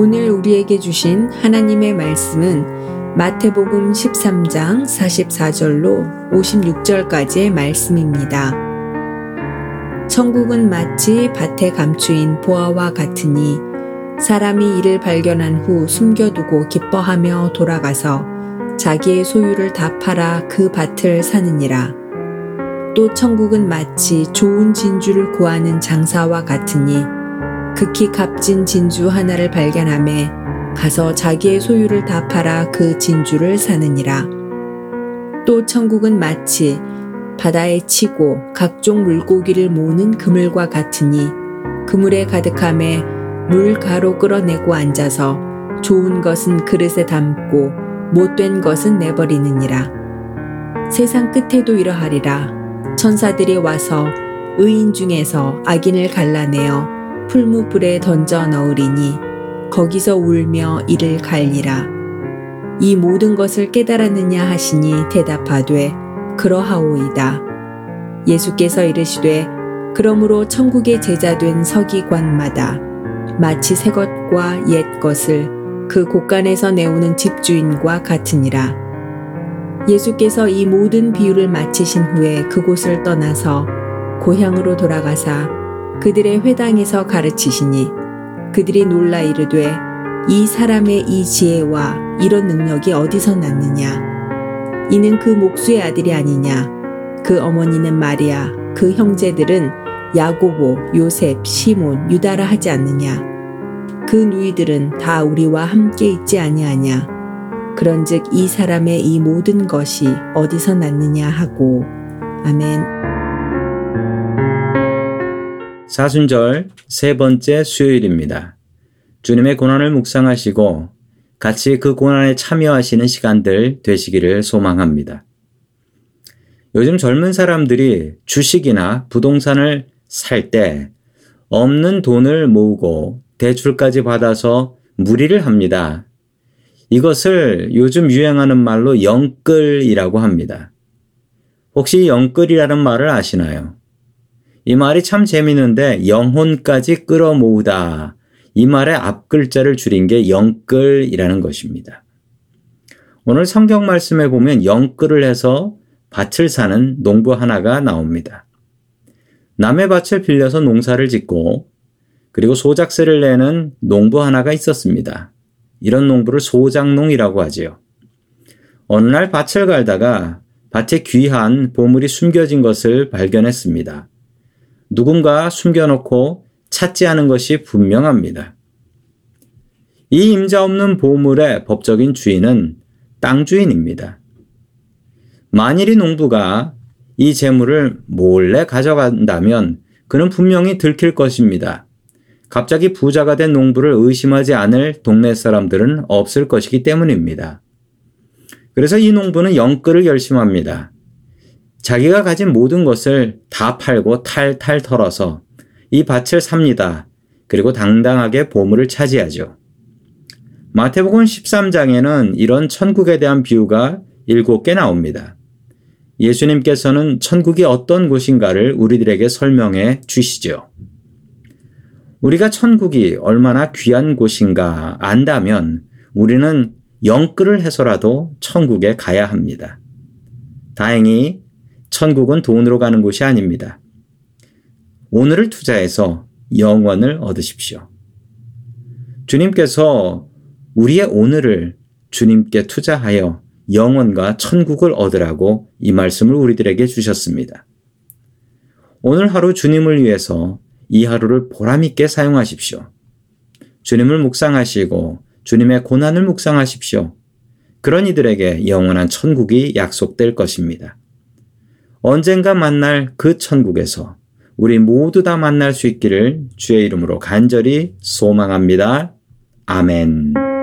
오늘 우리에게 주신 하나님의 말씀은 마태복음 13장 44절로 56절까지의 말씀입니다. 천국은 마치 밭에 감추인 보아와 같으니 사람이 이를 발견한 후 숨겨두고 기뻐하며 돌아가서 자기의 소유를 다 팔아 그 밭을 사느니라. 또 천국은 마치 좋은 진주를 구하는 장사와 같으니 극히 값진 진주 하나를 발견함에 가서 자기의 소유를 다 팔아 그 진주를 사느니라. 또 천국은 마치 바다에 치고 각종 물고기를 모으는 그물과 같으니 그물에 가득함에 물 가로 끌어내고 앉아서 좋은 것은 그릇에 담고 못된 것은 내버리느니라. 세상 끝에도 이러하리라. 천사들이 와서 의인 중에서 악인을 갈라내어 풀무불에 던져 넣으리니 거기서 울며 이를 갈리라. 이 모든 것을 깨달았느냐 하시니 대답하되 그러하오이다. 예수께서 이르시되 그러므로 천국의 제자된 서기관마다 마치 새 것과 옛 것을 그 곳간에서 내오는 집주인과 같으니라. 예수께서 이 모든 비유를 마치신 후에 그곳을 떠나서 고향으로 돌아가사 그들의 회당에서 가르치시니 그들이 놀라 이르되 이 사람의 이 지혜와 이런 능력이 어디서 났느냐? 이는 그 목수의 아들이 아니냐? 그 어머니는 마리아 그 형제들은 야고보 요셉 시몬 유다라 하지 않느냐? 그 누이들은 다 우리와 함께 있지 아니하냐? 그런즉 이 사람의 이 모든 것이 어디서 났느냐? 하고 아멘 사순절 세 번째 수요일입니다. 주님의 고난을 묵상하시고 같이 그 고난에 참여하시는 시간들 되시기를 소망합니다. 요즘 젊은 사람들이 주식이나 부동산을 살 때 없는 돈을 모으고 대출까지 받아서 무리를 합니다. 이것을 요즘 유행하는 말로 영끌이라고 합니다. 혹시 영끌이라는 말을 아시나요? 이 말이 참 재밌는데 영혼까지 끌어모으다. 이 말의 앞글자를 줄인 게 영끌이라는 것입니다. 오늘 성경 말씀에 보면 영끌을 해서 밭을 사는 농부 하나가 나옵니다. 남의 밭을 빌려서 농사를 짓고 그리고 소작세를 내는 농부 하나가 있었습니다. 이런 농부를 소작농이라고 하지요. 어느 날 밭을 갈다가 밭에 귀한 보물이 숨겨진 것을 발견했습니다. 누군가 숨겨놓고 찾지 않은 것이 분명합니다. 이 임자 없는 보물의 법적인 주인은 땅 주인입니다. 만일 이 농부가 이 재물을 몰래 가져간다면 그는 분명히 들킬 것입니다. 갑자기 부자가 된 농부를 의심하지 않을 동네 사람들은 없을 것이기 때문입니다. 그래서 이 농부는 영끌을 결심합니다. 자기가 가진 모든 것을 다 팔고 탈탈 털어서 이 밭을 삽니다. 그리고 당당하게 보물을 차지하죠. 마태복음 13장에는 이런 천국에 대한 비유가 7개 나옵니다. 예수님께서는 천국이 어떤 곳인가를 우리들에게 설명해 주시죠. 우리가 천국이 얼마나 귀한 곳인가 안다면 우리는 영끌을 해서라도 천국에 가야 합니다. 다행히 천국은 돈으로 가는 곳이 아닙니다. 오늘을 투자해서 영원을 얻으십시오. 주님께서 우리의 오늘을 주님께 투자하여 영원과 천국을 얻으라고 이 말씀을 우리들에게 주셨습니다. 오늘 하루 주님을 위해서 이 하루를 보람있게 사용하십시오. 주님을 묵상하시고 주님의 고난을 묵상하십시오. 그런 이들에게 영원한 천국이 약속될 것입니다. 언젠가 만날 그 천국에서 우리 모두 다 만날 수 있기를 주의 이름으로 간절히 소망합니다. 아멘.